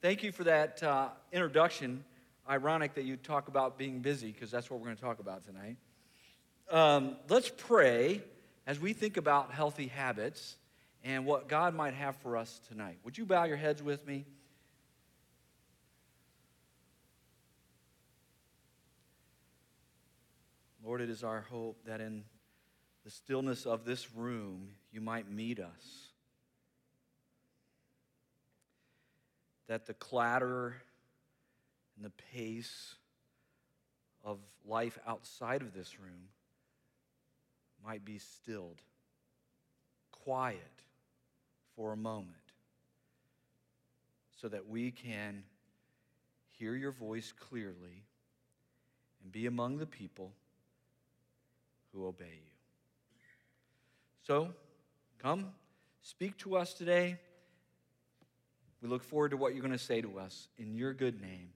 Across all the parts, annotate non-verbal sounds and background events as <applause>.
Thank you for that uh, introduction. Ironic that you talk about being busy, because that's what we're going to talk about tonight. Um, let's pray as we think about healthy habits and what God might have for us tonight. Would you bow your heads with me? Lord, it is our hope that in the stillness of this room, you might meet us. That the clatter and the pace of life outside of this room might be stilled, quiet for a moment, so that we can hear your voice clearly and be among the people who obey you. So, come, speak to us today. We look forward to what you're going to say to us. In your good name,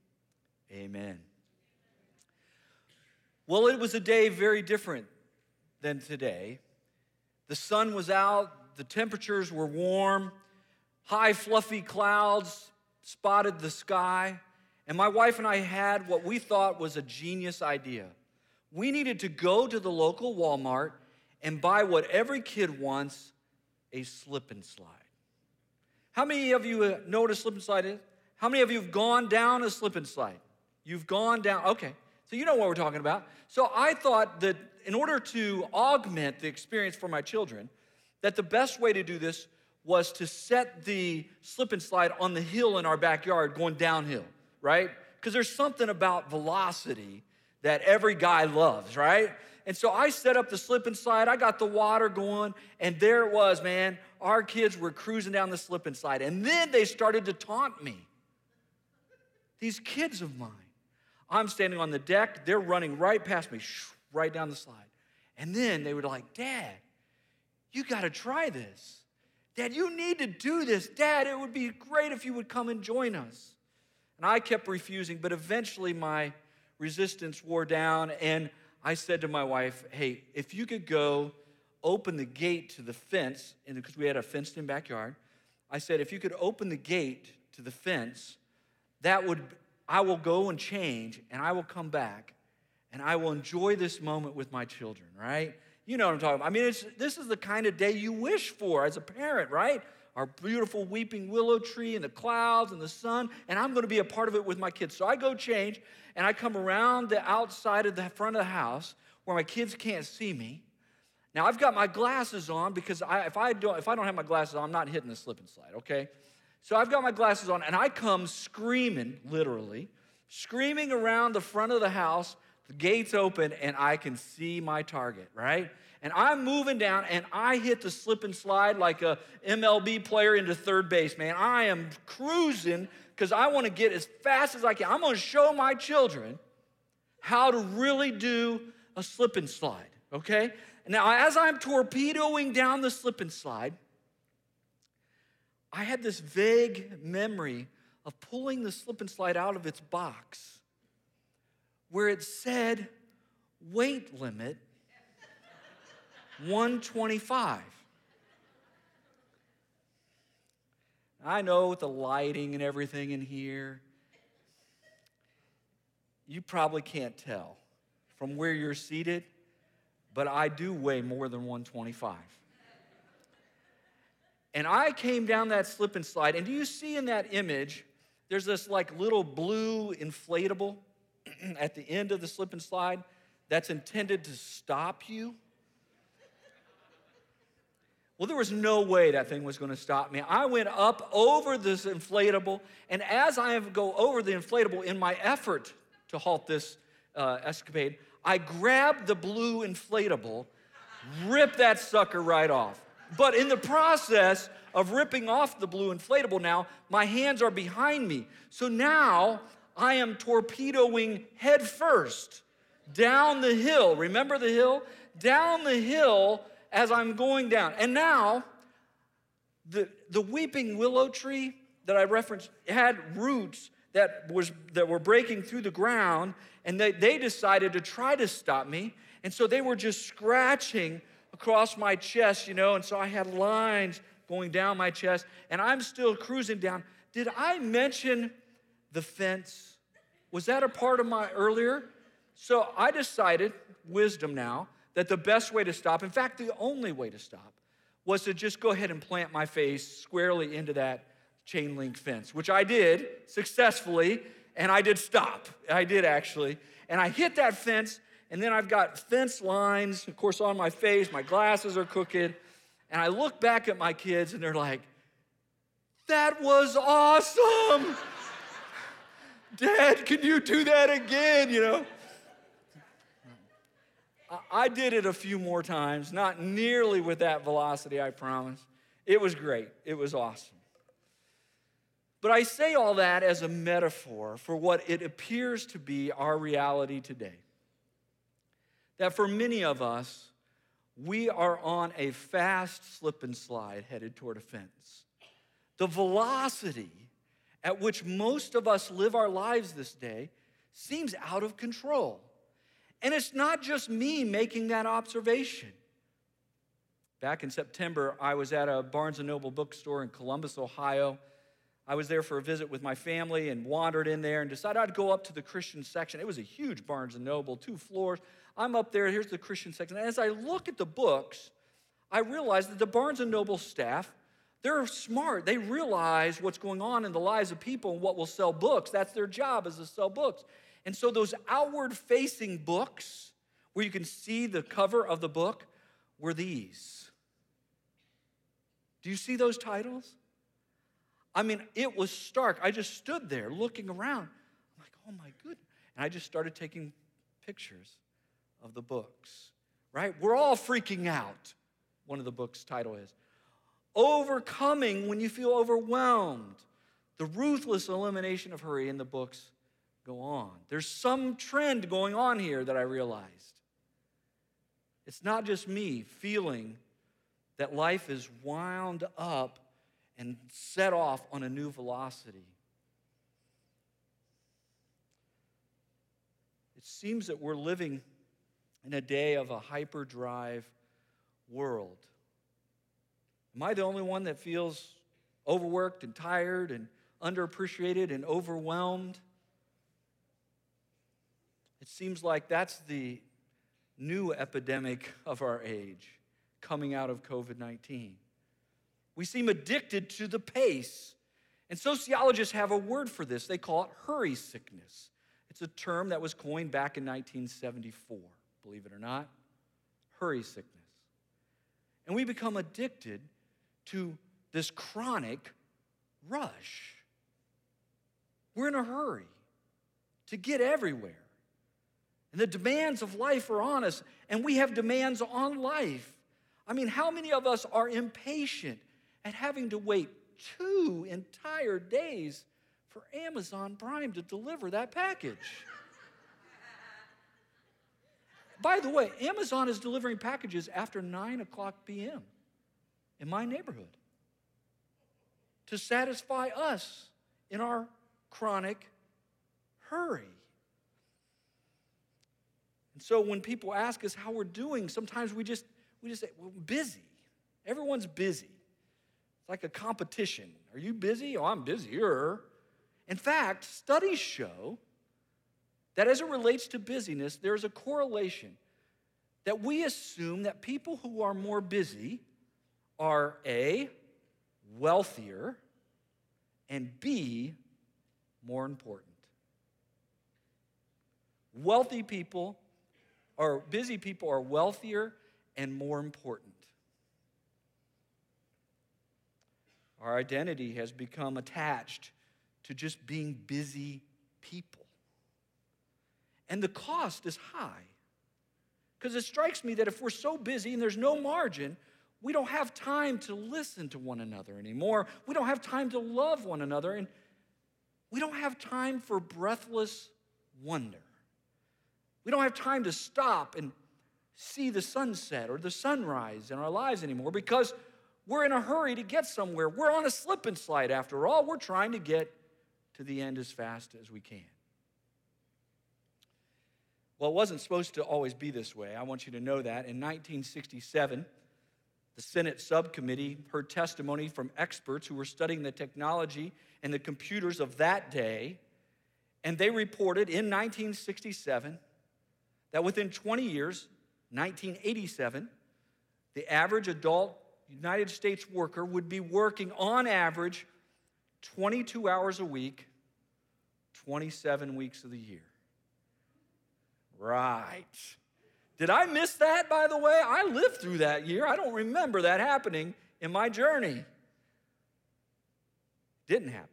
amen. Well, it was a day very different than today. The sun was out, the temperatures were warm, high, fluffy clouds spotted the sky, and my wife and I had what we thought was a genius idea we needed to go to the local Walmart and buy what every kid wants a slip and slide. How many of you know what a slip and slide is? How many of you have gone down a slip and slide? You've gone down, okay. So you know what we're talking about. So I thought that in order to augment the experience for my children, that the best way to do this was to set the slip and slide on the hill in our backyard going downhill, right? Because there's something about velocity that every guy loves, right? And so I set up the slip and slide. I got the water going, and there it was, man. Our kids were cruising down the slip and slide. And then they started to taunt me. These kids of mine. I'm standing on the deck, they're running right past me, right down the slide. And then they were like, Dad, you got to try this. Dad, you need to do this. Dad, it would be great if you would come and join us. And I kept refusing, but eventually my resistance wore down, and I said to my wife, Hey, if you could go open the gate to the fence, because we had a fenced in backyard, I said, If you could open the gate to the fence, that would, I will go and change, and I will come back, and I will enjoy this moment with my children, right? You know what I'm talking about. I mean, this is the kind of day you wish for as a parent, right? Our beautiful weeping willow tree and the clouds and the sun, and I'm going to be a part of it with my kids. So I go change, and I come around the outside of the front of the house where my kids can't see me. Now I've got my glasses on because I, if I don't if I don't have my glasses on, I'm not hitting the slip and slide. Okay, so I've got my glasses on, and I come screaming, literally, screaming around the front of the house. The gates open, and I can see my target. Right and I'm moving down and I hit the slip and slide like a MLB player into third base, man. I am cruising because I want to get as fast as I can. I'm going to show my children how to really do a slip and slide, okay? Now, as I'm torpedoing down the slip and slide, I had this vague memory of pulling the slip and slide out of its box where it said weight limit 125. I know with the lighting and everything in here, you probably can't tell from where you're seated, but I do weigh more than 125. And I came down that slip and slide, and do you see in that image, there's this like little blue inflatable <clears throat> at the end of the slip and slide that's intended to stop you? Well, there was no way that thing was going to stop me. I went up over this inflatable, and as I go over the inflatable in my effort to halt this uh, escapade, I grabbed the blue inflatable, ripped that sucker right off. But in the process of ripping off the blue inflatable now, my hands are behind me. So now I am torpedoing headfirst down the hill. Remember the hill? Down the hill as I'm going down. And now, the, the weeping willow tree that I referenced had roots that, was, that were breaking through the ground, and they, they decided to try to stop me. And so they were just scratching across my chest, you know, and so I had lines going down my chest, and I'm still cruising down. did I mention the fence? Was that a part of my earlier? So I decided, wisdom now, that the best way to stop, in fact, the only way to stop, was to just go ahead and plant my face squarely into that chain link fence, which I did successfully, and I did stop. I did actually. And I hit that fence, and then I've got fence lines, of course, on my face. My glasses are crooked. And I look back at my kids, and they're like, that was awesome. <laughs> Dad, can you do that again? You know? I did it a few more times, not nearly with that velocity, I promise. It was great, it was awesome. But I say all that as a metaphor for what it appears to be our reality today. That for many of us, we are on a fast slip and slide headed toward a fence. The velocity at which most of us live our lives this day seems out of control. And it's not just me making that observation. Back in September, I was at a Barnes & Noble bookstore in Columbus, Ohio. I was there for a visit with my family and wandered in there and decided I'd go up to the Christian section. It was a huge Barnes & Noble, two floors. I'm up there, here's the Christian section. And as I look at the books, I realize that the Barnes & Noble staff, they're smart. They realize what's going on in the lives of people and what will sell books. That's their job is to sell books. And so those outward facing books where you can see the cover of the book were these. Do you see those titles? I mean, it was stark. I just stood there looking around. I'm like, oh my goodness. And I just started taking pictures of the books, right? We're all freaking out, one of the book's title is. Overcoming when you feel overwhelmed. The ruthless elimination of hurry in the books go on. There's some trend going on here that I realized. It's not just me feeling that life is wound up and set off on a new velocity. It seems that we're living in a day of a hyperdrive world. Am I the only one that feels overworked and tired and underappreciated and overwhelmed? It seems like that's the new epidemic of our age coming out of COVID 19. We seem addicted to the pace. And sociologists have a word for this. They call it hurry sickness. It's a term that was coined back in 1974, believe it or not. Hurry sickness. And we become addicted to this chronic rush. We're in a hurry to get everywhere. And the demands of life are on us, and we have demands on life. I mean, how many of us are impatient at having to wait two entire days for Amazon Prime to deliver that package? By the way, Amazon is delivering packages after 9 o'clock p.m. in my neighborhood to satisfy us in our chronic hurry. So when people ask us how we're doing, sometimes we just we just say, well, busy. Everyone's busy. It's like a competition. Are you busy? Oh, I'm busier. In fact, studies show that as it relates to busyness, there's a correlation that we assume that people who are more busy are A, wealthier, and B, more important. Wealthy people or busy people are wealthier and more important. Our identity has become attached to just being busy people. And the cost is high. Because it strikes me that if we're so busy and there's no margin, we don't have time to listen to one another anymore. We don't have time to love one another. And we don't have time for breathless wonder. We don't have time to stop and see the sunset or the sunrise in our lives anymore because we're in a hurry to get somewhere. We're on a slip and slide after all. We're trying to get to the end as fast as we can. Well, it wasn't supposed to always be this way. I want you to know that. In 1967, The Senate subcommittee heard testimony from experts who were studying the technology and the computers of that day, and they reported in 1967 that within 20 years, 1987, the average adult United States worker would be working on average 22 hours a week, 27 weeks of the year. Right. Did I miss that, by the way? I lived through that year. I don't remember that happening in my journey. Didn't happen.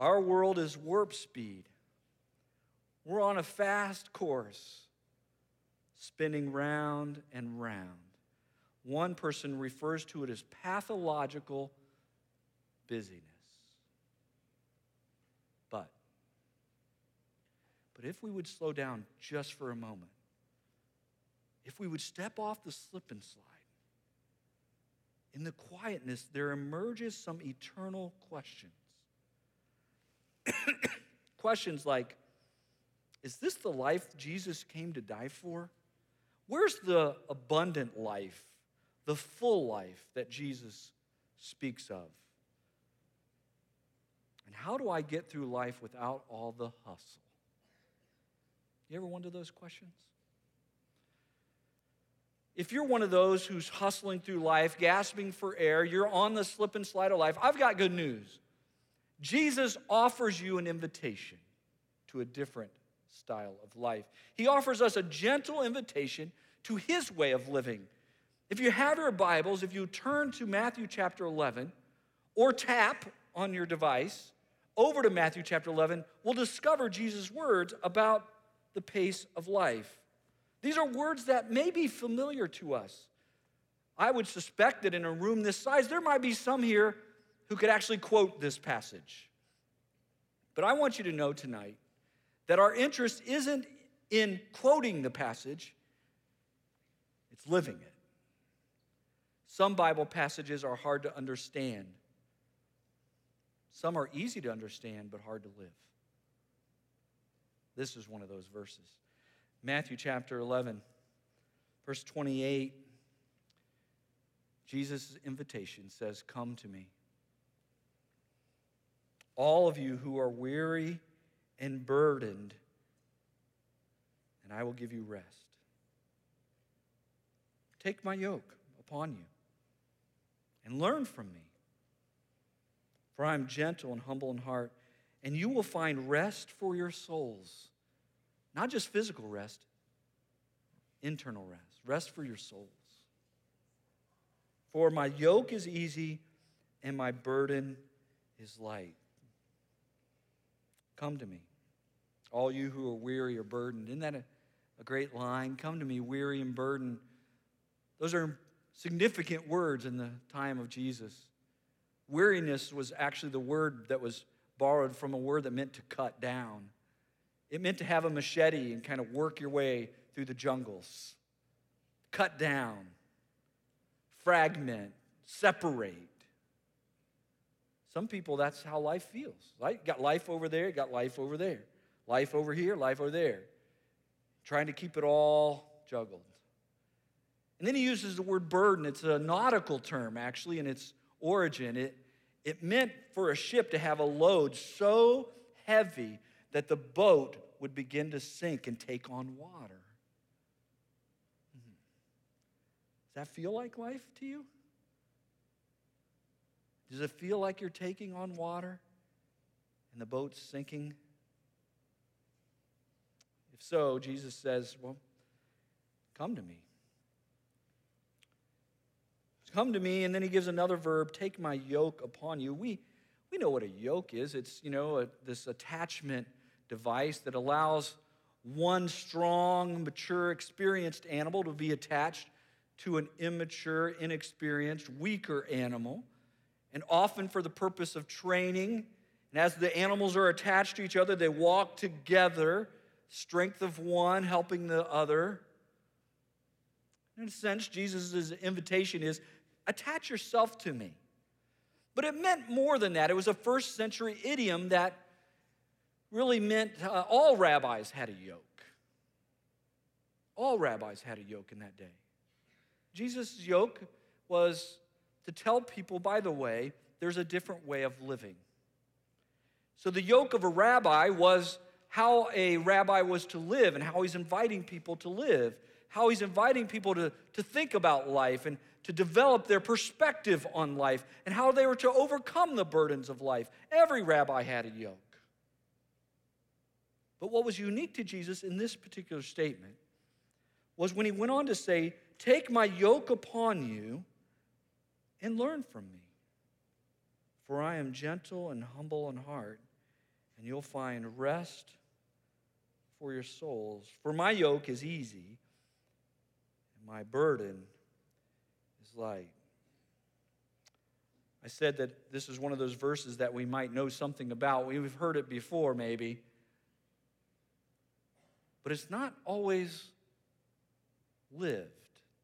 Our world is warp speed. We're on a fast course, spinning round and round. One person refers to it as pathological busyness. But, but if we would slow down just for a moment, if we would step off the slip and slide, in the quietness, there emerges some eternal questions. <coughs> questions like Is this the life Jesus came to die for? Where's the abundant life, the full life that Jesus speaks of? And how do I get through life without all the hustle? You ever wonder those questions? If you're one of those who's hustling through life, gasping for air, you're on the slip and slide of life, I've got good news. Jesus offers you an invitation to a different style of life. He offers us a gentle invitation to his way of living. If you have your Bibles, if you turn to Matthew chapter 11 or tap on your device over to Matthew chapter 11, we'll discover Jesus' words about the pace of life. These are words that may be familiar to us. I would suspect that in a room this size, there might be some here who could actually quote this passage. But I want you to know tonight that our interest isn't in quoting the passage, it's living it. Some Bible passages are hard to understand, some are easy to understand, but hard to live. This is one of those verses. Matthew chapter 11, verse 28, Jesus' invitation says, Come to me. All of you who are weary and burdened, and I will give you rest. Take my yoke upon you and learn from me. For I am gentle and humble in heart, and you will find rest for your souls. Not just physical rest, internal rest, rest for your souls. For my yoke is easy and my burden is light. Come to me, all you who are weary or burdened. Isn't that a, a great line? Come to me, weary and burdened. Those are significant words in the time of Jesus. Weariness was actually the word that was borrowed from a word that meant to cut down. It meant to have a machete and kind of work your way through the jungles, cut down, fragment, separate. Some people, that's how life feels. Right? Got life over there, got life over there. Life over here, life over there. Trying to keep it all juggled. And then he uses the word burden. It's a nautical term, actually, in its origin. It, it meant for a ship to have a load so heavy that the boat would begin to sink and take on water. Mm-hmm. Does that feel like life to you? Does it feel like you're taking on water and the boat's sinking? If so, Jesus says, Well, come to me. Come to me, and then he gives another verb take my yoke upon you. We, we know what a yoke is it's, you know, a, this attachment device that allows one strong, mature, experienced animal to be attached to an immature, inexperienced, weaker animal, and often for the purpose of training. And as the animals are attached to each other, they walk together, strength of one helping the other. In a sense, Jesus' invitation is attach yourself to me. But it meant more than that. It was a first century idiom that really meant uh, all rabbis had a yoke. All rabbis had a yoke in that day. Jesus' yoke was to tell people, by the way, there's a different way of living. So the yoke of a rabbi was how a rabbi was to live and how he's inviting people to live, how he's inviting people to, to think about life and to develop their perspective on life and how they were to overcome the burdens of life. Every rabbi had a yoke. But what was unique to Jesus in this particular statement was when he went on to say, Take my yoke upon you and learn from me. For I am gentle and humble in heart, and you'll find rest for your souls. For my yoke is easy, and my burden is light. I said that this is one of those verses that we might know something about. We've heard it before, maybe but it's not always lived.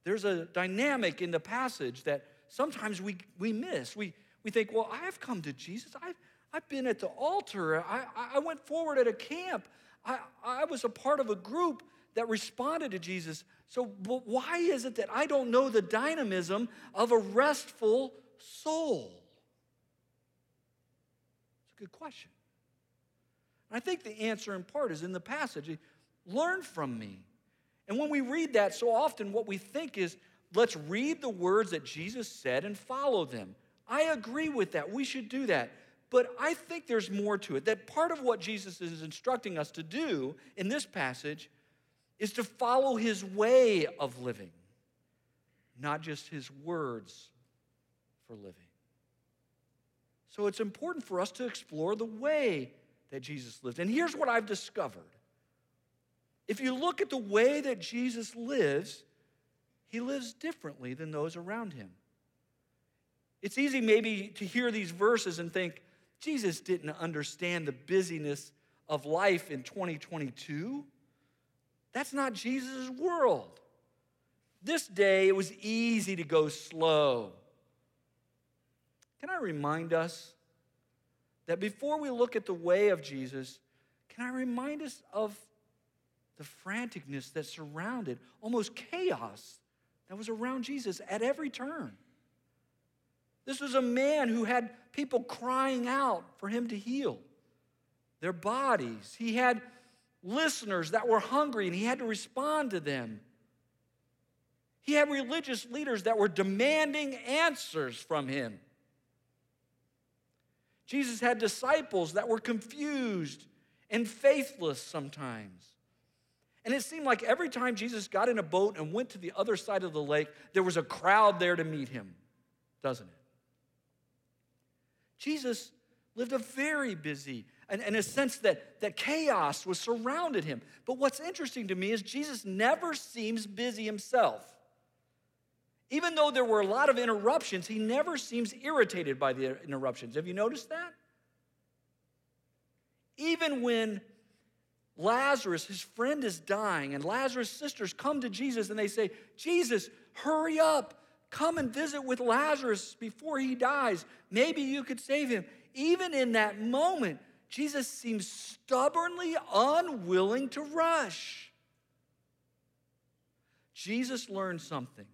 There's a dynamic in the passage that sometimes we, we miss. We, we think, well, I've come to Jesus. I've, I've been at the altar. I, I went forward at a camp. I, I was a part of a group that responded to Jesus. So, why is it that I don't know the dynamism of a restful soul? It's a good question. I think the answer in part is in the passage. Learn from me. And when we read that, so often what we think is, let's read the words that Jesus said and follow them. I agree with that. We should do that. But I think there's more to it. That part of what Jesus is instructing us to do in this passage is to follow his way of living, not just his words for living. So it's important for us to explore the way that Jesus lived. And here's what I've discovered if you look at the way that Jesus lives, he lives differently than those around him. It's easy maybe to hear these verses and think, Jesus didn't understand the busyness of life in 2022. That's not Jesus' world. This day, it was easy to go slow. Can I remind us that before we look at the way of Jesus, can I remind us of the franticness that surrounded, almost chaos that was around Jesus at every turn. This was a man who had people crying out for him to heal their bodies. He had listeners that were hungry and he had to respond to them. He had religious leaders that were demanding answers from him. Jesus had disciples that were confused and faithless sometimes. And it seemed like every time Jesus got in a boat and went to the other side of the lake, there was a crowd there to meet him, doesn't it? Jesus lived a very busy, and in a sense that, that chaos was surrounded him. But what's interesting to me is Jesus never seems busy himself. Even though there were a lot of interruptions, he never seems irritated by the interruptions. Have you noticed that? Even when Lazarus, his friend, is dying, and Lazarus' sisters come to Jesus and they say, Jesus, hurry up. Come and visit with Lazarus before he dies. Maybe you could save him. Even in that moment, Jesus seems stubbornly unwilling to rush. Jesus learned something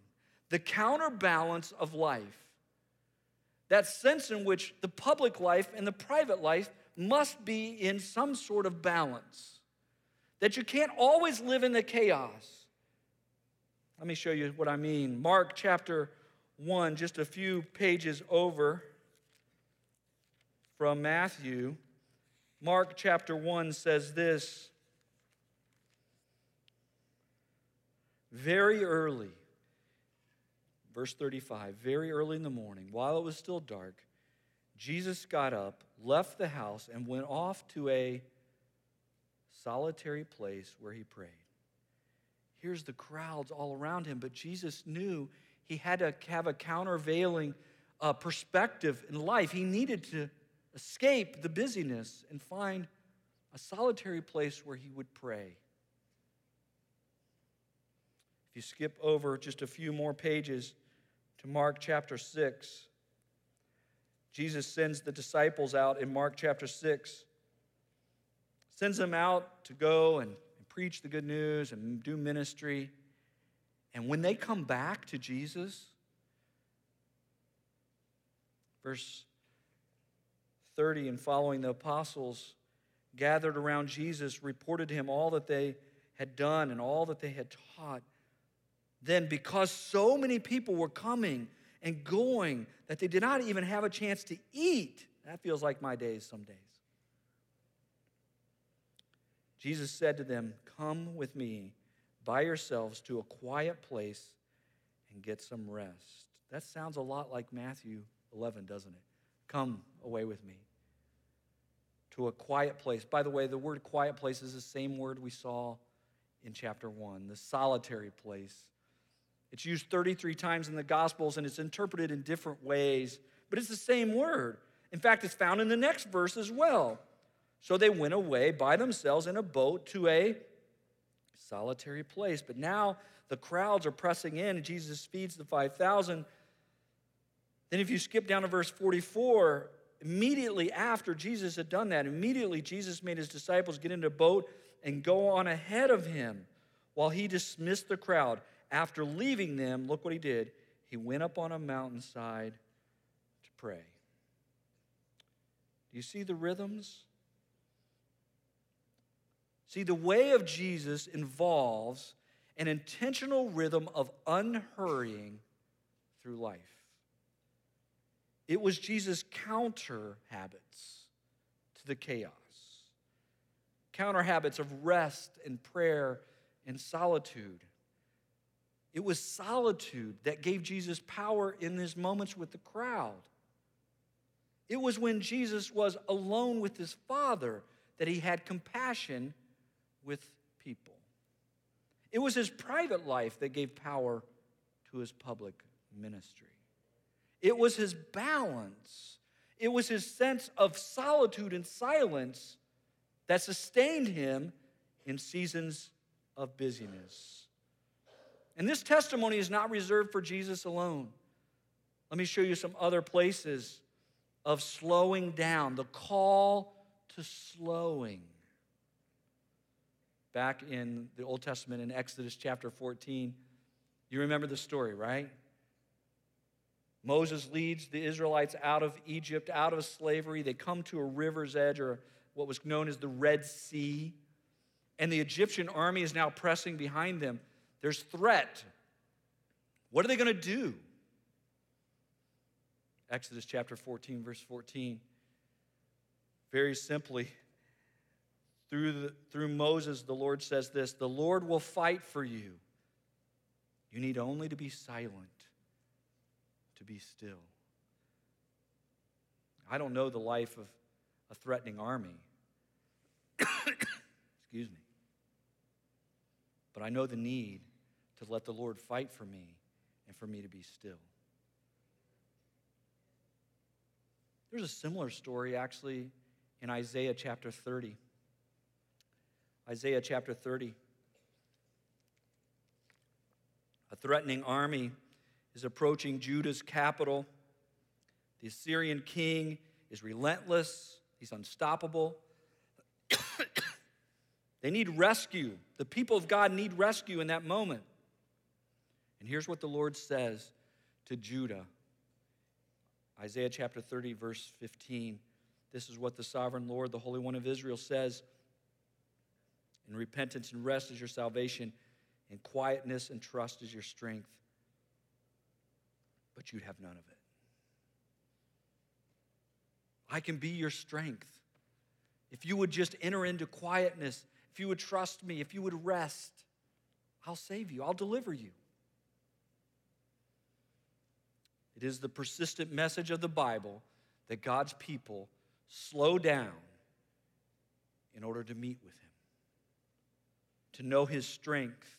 the counterbalance of life, that sense in which the public life and the private life must be in some sort of balance that you can't always live in the chaos. Let me show you what I mean. Mark chapter 1, just a few pages over from Matthew. Mark chapter 1 says this Very early, verse 35, very early in the morning, while it was still dark, Jesus got up, left the house, and went off to a solitary place where he prayed. Here's the crowds all around him, but Jesus knew he had to have a countervailing uh, perspective in life. He needed to escape the busyness and find a solitary place where he would pray. If you skip over just a few more pages to Mark chapter 6, Jesus sends the disciples out in Mark chapter 6 sends them out to go and, and preach the good news and do ministry. And when they come back to Jesus, Verse 30 and following the apostles gathered around Jesus reported to him all that they had done and all that they had taught. Then, because so many people were coming and going that they did not even have a chance to eat, that feels like my days some days. Jesus said to them, Come with me by yourselves to a quiet place and get some rest. That sounds a lot like Matthew 11, doesn't it? Come away with me to a quiet place. By the way, the word quiet place is the same word we saw in chapter 1, the solitary place. It's used 33 times in the Gospels and it's interpreted in different ways, but it's the same word. In fact, it's found in the next verse as well. So they went away by themselves in a boat to a solitary place. But now the crowds are pressing in, and Jesus feeds the 5,000. Then, if you skip down to verse 44, immediately after Jesus had done that, immediately Jesus made his disciples get into a boat and go on ahead of him while he dismissed the crowd. After leaving them, look what he did. He went up on a mountainside to pray. Do you see the rhythms? See, the way of Jesus involves an intentional rhythm of unhurrying through life. It was Jesus' counter habits to the chaos, counter habits of rest and prayer and solitude. It was solitude that gave Jesus power in his moments with the crowd. It was when Jesus was alone with his Father that he had compassion with people. It was his private life that gave power to his public ministry. It was his balance, it was his sense of solitude and silence that sustained him in seasons of busyness. And this testimony is not reserved for Jesus alone. Let me show you some other places of slowing down, the call to slowing. Back in the Old Testament in Exodus chapter 14, you remember the story, right? Moses leads the Israelites out of Egypt, out of slavery. They come to a river's edge, or what was known as the Red Sea. And the Egyptian army is now pressing behind them. There's threat. What are they going to do? Exodus chapter 14, verse 14. Very simply, through, the, through Moses, the Lord says this The Lord will fight for you. You need only to be silent to be still. I don't know the life of a threatening army. <coughs> Excuse me. But I know the need to let the Lord fight for me and for me to be still. There's a similar story actually in Isaiah chapter 30. Isaiah chapter 30. A threatening army is approaching Judah's capital. The Assyrian king is relentless, he's unstoppable. <coughs> they need rescue. The people of God need rescue in that moment. And here's what the Lord says to Judah Isaiah chapter 30, verse 15. This is what the sovereign Lord, the Holy One of Israel, says. In repentance and rest is your salvation, and quietness and trust is your strength but you'd have none of it. I can be your strength. If you would just enter into quietness, if you would trust me, if you would rest, I'll save you, I'll deliver you. It is the persistent message of the Bible that God's people slow down in order to meet with Him, to know His strength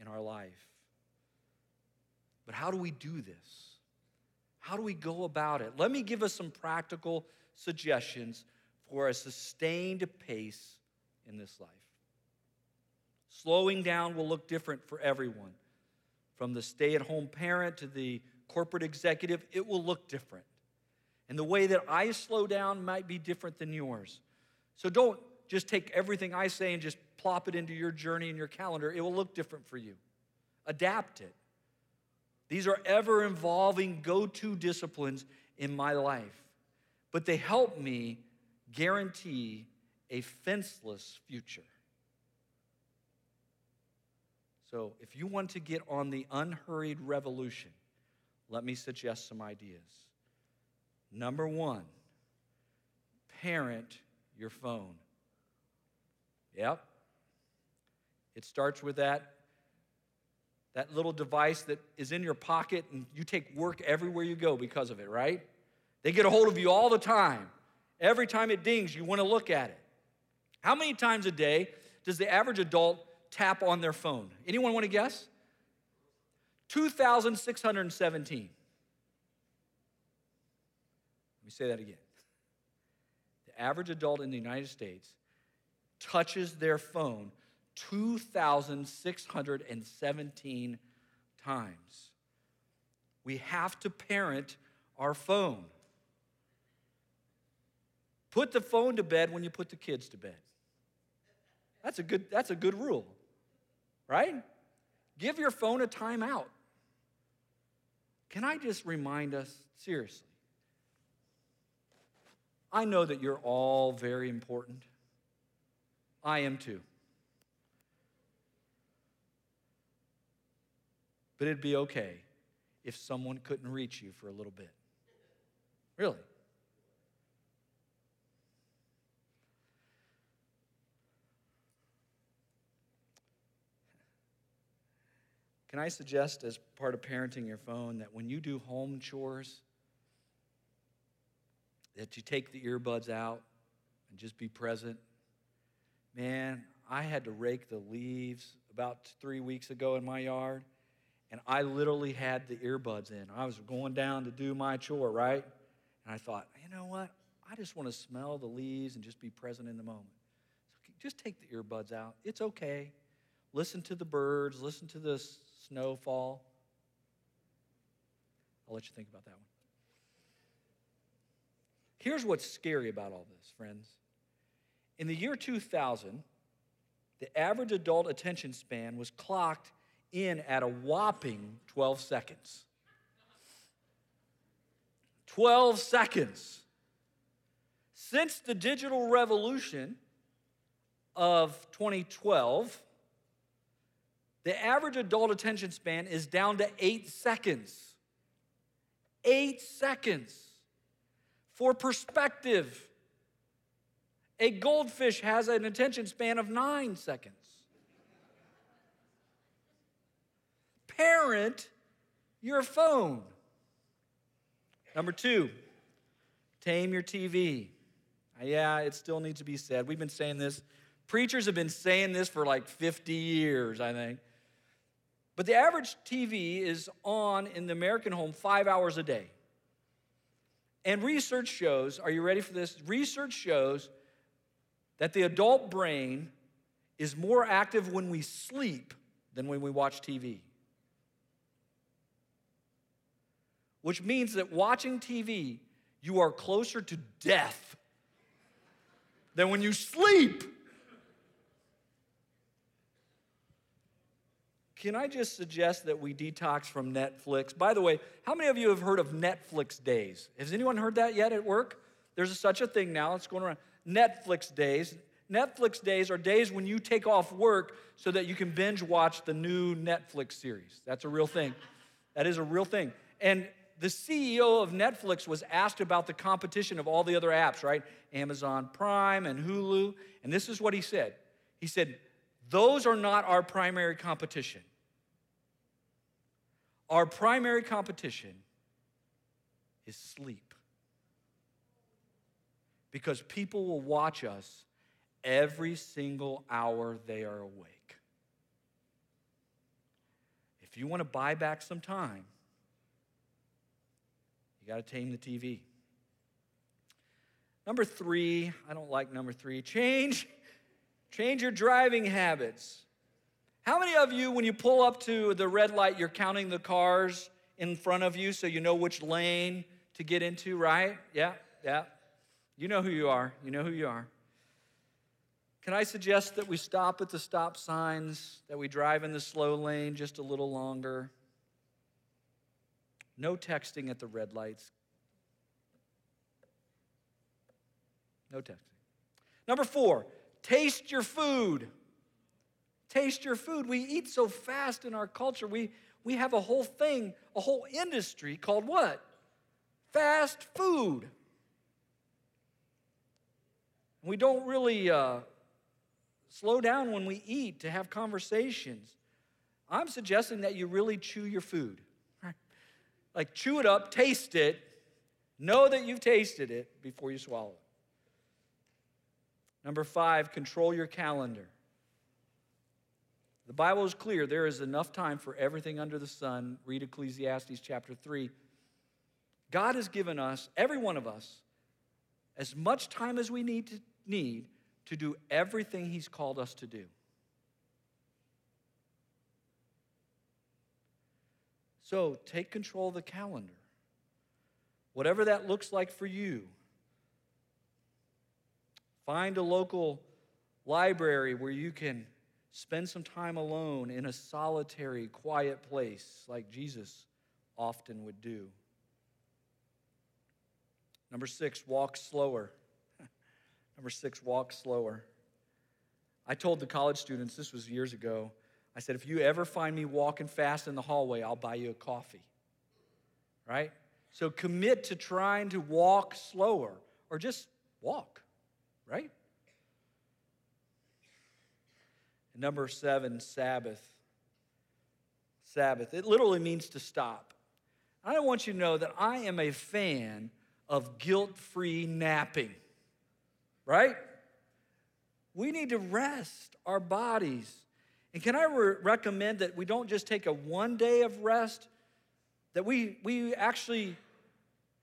in our life. But how do we do this? How do we go about it? Let me give us some practical suggestions for a sustained pace in this life. Slowing down will look different for everyone. From the stay at home parent to the corporate executive, it will look different. And the way that I slow down might be different than yours. So don't just take everything I say and just plop it into your journey and your calendar. It will look different for you. Adapt it. These are ever evolving go to disciplines in my life, but they help me guarantee a fenceless future. So, if you want to get on the unhurried revolution, let me suggest some ideas. Number one, parent your phone. Yep. It starts with that, that little device that is in your pocket and you take work everywhere you go because of it, right? They get a hold of you all the time. Every time it dings, you want to look at it. How many times a day does the average adult tap on their phone? Anyone want to guess? 2,617. Let me say that again. The average adult in the United States touches their phone 2,617 times. We have to parent our phone. Put the phone to bed when you put the kids to bed. That's a good, that's a good rule, right? Give your phone a timeout. Can I just remind us, seriously? I know that you're all very important. I am too. But it'd be okay if someone couldn't reach you for a little bit. Really. Can I suggest, as part of parenting your phone, that when you do home chores, that you take the earbuds out and just be present? Man, I had to rake the leaves about three weeks ago in my yard, and I literally had the earbuds in. I was going down to do my chore, right? And I thought, you know what? I just want to smell the leaves and just be present in the moment. So just take the earbuds out. It's okay. Listen to the birds, listen to the snowfall. I'll let you think about that one. Here's what's scary about all this, friends. In the year 2000, the average adult attention span was clocked in at a whopping 12 seconds. 12 seconds. Since the digital revolution of 2012, the average adult attention span is down to eight seconds. Eight seconds. For perspective, a goldfish has an attention span of nine seconds. Parent your phone. Number two, tame your TV. Uh, yeah, it still needs to be said. We've been saying this. Preachers have been saying this for like 50 years, I think. But the average TV is on in the American home five hours a day. And research shows, are you ready for this? Research shows that the adult brain is more active when we sleep than when we watch TV. Which means that watching TV, you are closer to death than when you sleep. Can I just suggest that we detox from Netflix? By the way, how many of you have heard of Netflix days? Has anyone heard that yet at work? There's such a thing now. It's going around. Netflix days. Netflix days are days when you take off work so that you can binge watch the new Netflix series. That's a real thing. That is a real thing. And the CEO of Netflix was asked about the competition of all the other apps, right? Amazon Prime and Hulu. And this is what he said He said, Those are not our primary competition. Our primary competition is sleep. Because people will watch us every single hour they are awake. If you want to buy back some time, you got to tame the TV. Number three, I don't like number three, change, change your driving habits. How many of you, when you pull up to the red light, you're counting the cars in front of you so you know which lane to get into, right? Yeah, yeah. You know who you are. You know who you are. Can I suggest that we stop at the stop signs, that we drive in the slow lane just a little longer? No texting at the red lights. No texting. Number four, taste your food. Taste your food. We eat so fast in our culture. We, we have a whole thing, a whole industry called what? Fast food. We don't really uh, slow down when we eat to have conversations. I'm suggesting that you really chew your food. Like, chew it up, taste it, know that you've tasted it before you swallow it. Number five, control your calendar. The Bible is clear. There is enough time for everything under the sun. Read Ecclesiastes chapter 3. God has given us, every one of us, as much time as we need to, need to do everything He's called us to do. So take control of the calendar. Whatever that looks like for you. Find a local library where you can spend some time alone in a solitary, quiet place like Jesus often would do. Number six, walk slower. Number six, walk slower. I told the college students, this was years ago, I said, if you ever find me walking fast in the hallway, I'll buy you a coffee. Right? So commit to trying to walk slower or just walk, right? And number seven, Sabbath. Sabbath. It literally means to stop. I want you to know that I am a fan of guilt free napping right? We need to rest our bodies. And can I re- recommend that we don't just take a one day of rest, that we, we actually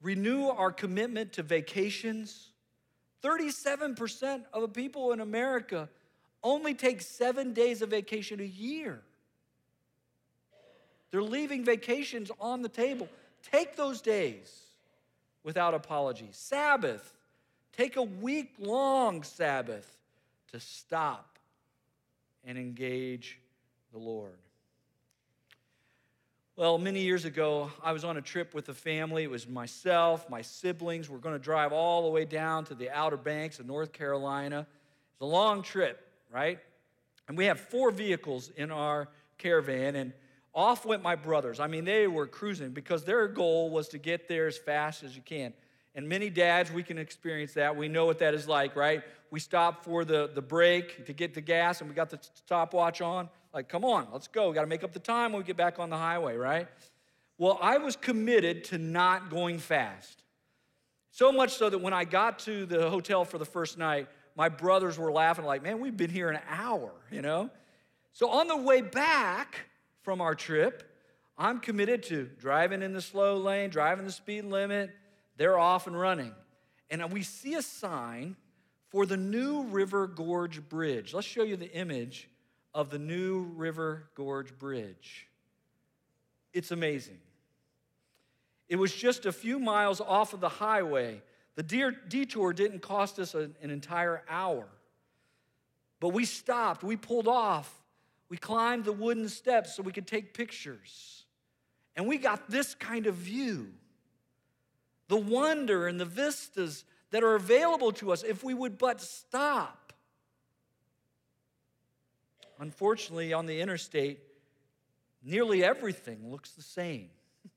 renew our commitment to vacations? 37% of the people in America only take seven days of vacation a year. They're leaving vacations on the table. Take those days without apology. Sabbath, Take a week long Sabbath to stop and engage the Lord. Well, many years ago, I was on a trip with a family. It was myself, my siblings. We're going to drive all the way down to the Outer Banks of North Carolina. It's a long trip, right? And we have four vehicles in our caravan, and off went my brothers. I mean, they were cruising because their goal was to get there as fast as you can. And many dads, we can experience that. We know what that is like, right? We stop for the, the break to get the gas and we got the stopwatch on. Like, come on, let's go. We got to make up the time when we get back on the highway, right? Well, I was committed to not going fast. So much so that when I got to the hotel for the first night, my brothers were laughing, like, man, we've been here an hour, you know? So on the way back from our trip, I'm committed to driving in the slow lane, driving the speed limit, they're off and running. And we see a sign for the New River Gorge Bridge. Let's show you the image of the New River Gorge Bridge. It's amazing. It was just a few miles off of the highway. The detour didn't cost us an entire hour. But we stopped, we pulled off, we climbed the wooden steps so we could take pictures. And we got this kind of view the wonder and the vistas that are available to us if we would but stop. Unfortunately, on the interstate, nearly everything looks the same. <laughs>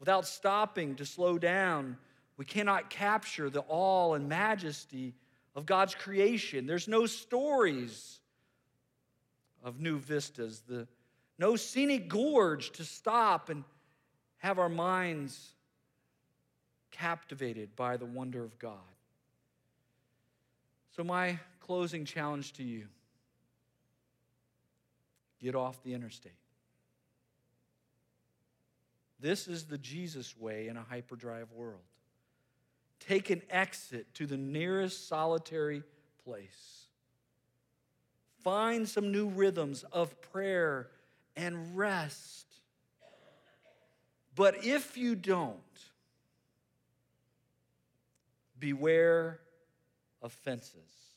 Without stopping to slow down, we cannot capture the awe and majesty of God's creation. There's no stories of new vistas, the, no scenic gorge to stop and have our minds captivated by the wonder of God. So, my closing challenge to you get off the interstate. This is the Jesus way in a hyperdrive world. Take an exit to the nearest solitary place. Find some new rhythms of prayer and rest. But if you don't, Beware of fences.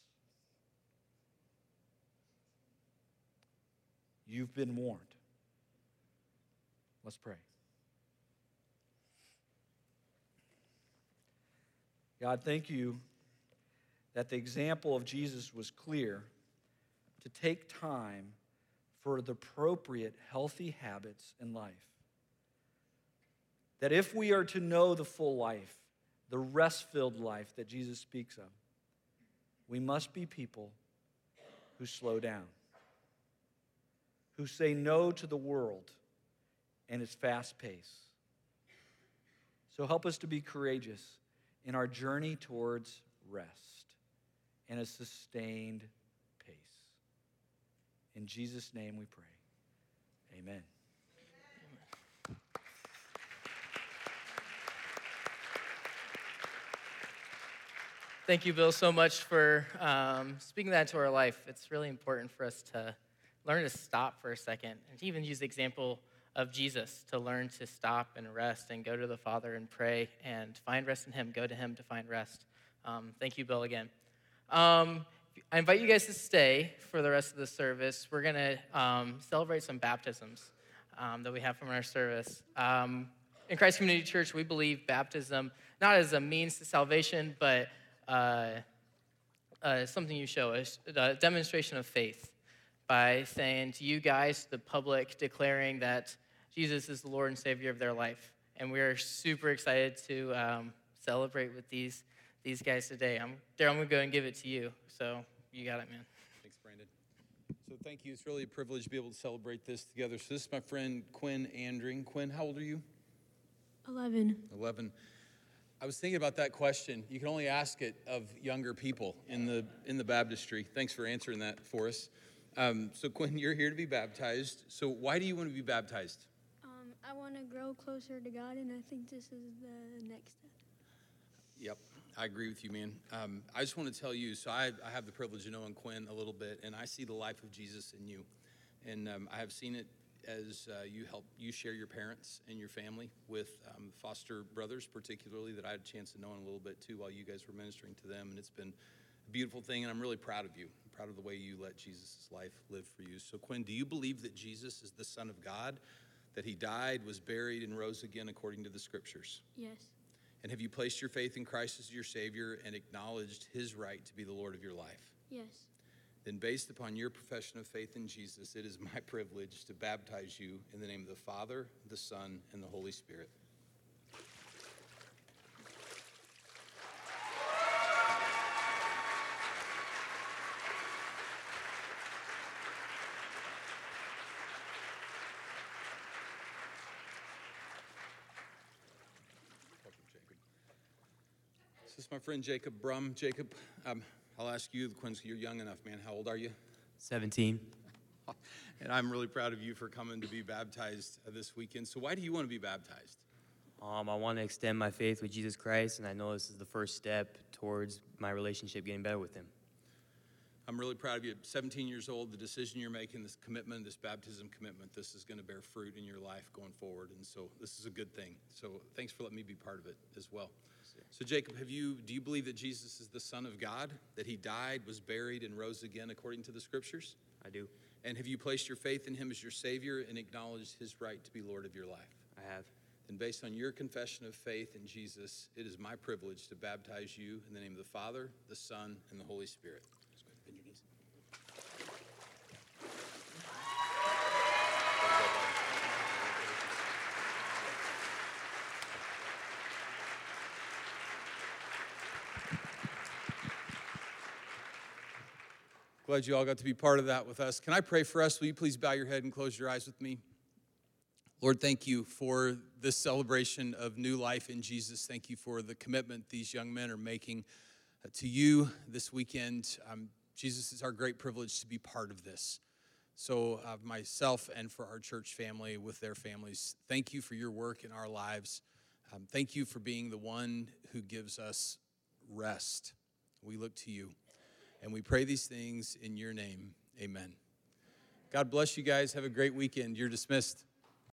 You've been warned. Let's pray. God, thank you that the example of Jesus was clear to take time for the appropriate healthy habits in life. That if we are to know the full life, the rest filled life that Jesus speaks of, we must be people who slow down, who say no to the world and its fast pace. So help us to be courageous in our journey towards rest and a sustained pace. In Jesus' name we pray. Amen. Thank you, Bill, so much for um, speaking that into our life. It's really important for us to learn to stop for a second and even use the example of Jesus to learn to stop and rest and go to the Father and pray and find rest in Him, go to Him to find rest. Um, thank you, Bill, again. Um, I invite you guys to stay for the rest of the service. We're going to um, celebrate some baptisms um, that we have from our service. Um, in Christ Community Church, we believe baptism not as a means to salvation, but uh, uh, something you show us, a demonstration of faith by saying to you guys, the public, declaring that Jesus is the Lord and Savior of their life. And we are super excited to um, celebrate with these, these guys today. I'm, Daryl, I'm going to go and give it to you. So you got it, man. Thanks, Brandon. So thank you. It's really a privilege to be able to celebrate this together. So this is my friend Quinn Andring. Quinn, how old are you? 11. 11. I was thinking about that question. You can only ask it of younger people in the in the baptistry. Thanks for answering that for us. Um, so Quinn, <laughs> you're here to be baptized. So why do you want to be baptized? Um, I want to grow closer to God, and I think this is the next step. Yep, I agree with you, man. Um, I just want to tell you. So I, I have the privilege of knowing Quinn a little bit, and I see the life of Jesus in you, and um, I have seen it as uh, you help you share your parents and your family with um, foster brothers, particularly that I had a chance to know in a little bit too while you guys were ministering to them, and it's been a beautiful thing, and I'm really proud of you. I'm proud of the way you let Jesus' life live for you. So, Quinn, do you believe that Jesus is the Son of God, that He died, was buried, and rose again according to the Scriptures? Yes. And have you placed your faith in Christ as your Savior and acknowledged His right to be the Lord of your life? Yes. Then, based upon your profession of faith in Jesus, it is my <laughs> privilege to baptize you in the name of the Father, the Son, and the Holy Spirit. This is my friend Jacob Brum. Jacob, um, I'll ask you, Quincy, you're young enough, man. How old are you? 17. <laughs> And I'm really proud of you for coming to be baptized uh, this weekend. So, why do you want to be baptized? Um, I want to extend my faith with Jesus Christ, and I know this is the first step towards my relationship getting better with Him. I'm really proud of you. At 17 years old, the decision you're making, this commitment, this baptism commitment, this is going to bear fruit in your life going forward. And so, this is a good thing. So, thanks for letting me be part of it as well. So, Jacob, have you do you believe that Jesus is the Son of God, that He died, was buried, and rose again according to the Scriptures? I do. And have you placed your faith in Him as your Savior and acknowledged His right to be Lord of your life? I have. And based on your confession of faith in Jesus, it is my privilege to baptize you in the name of the Father, the Son, and the Holy Spirit. Just go ahead and bend your knees. Glad you all got to be part of that with us. Can I pray for us? Will you please bow your head and close your eyes with me? Lord, thank you for this celebration of new life in Jesus. Thank you for the commitment these young men are making uh, to you this weekend. Um, Jesus, it's our great privilege to be part of this. So, uh, myself and for our church family with their families, thank you for your work in our lives. Um, thank you for being the one who gives us rest. We look to you. And we pray these things in your name. Amen. God bless you guys. Have a great weekend. You're dismissed.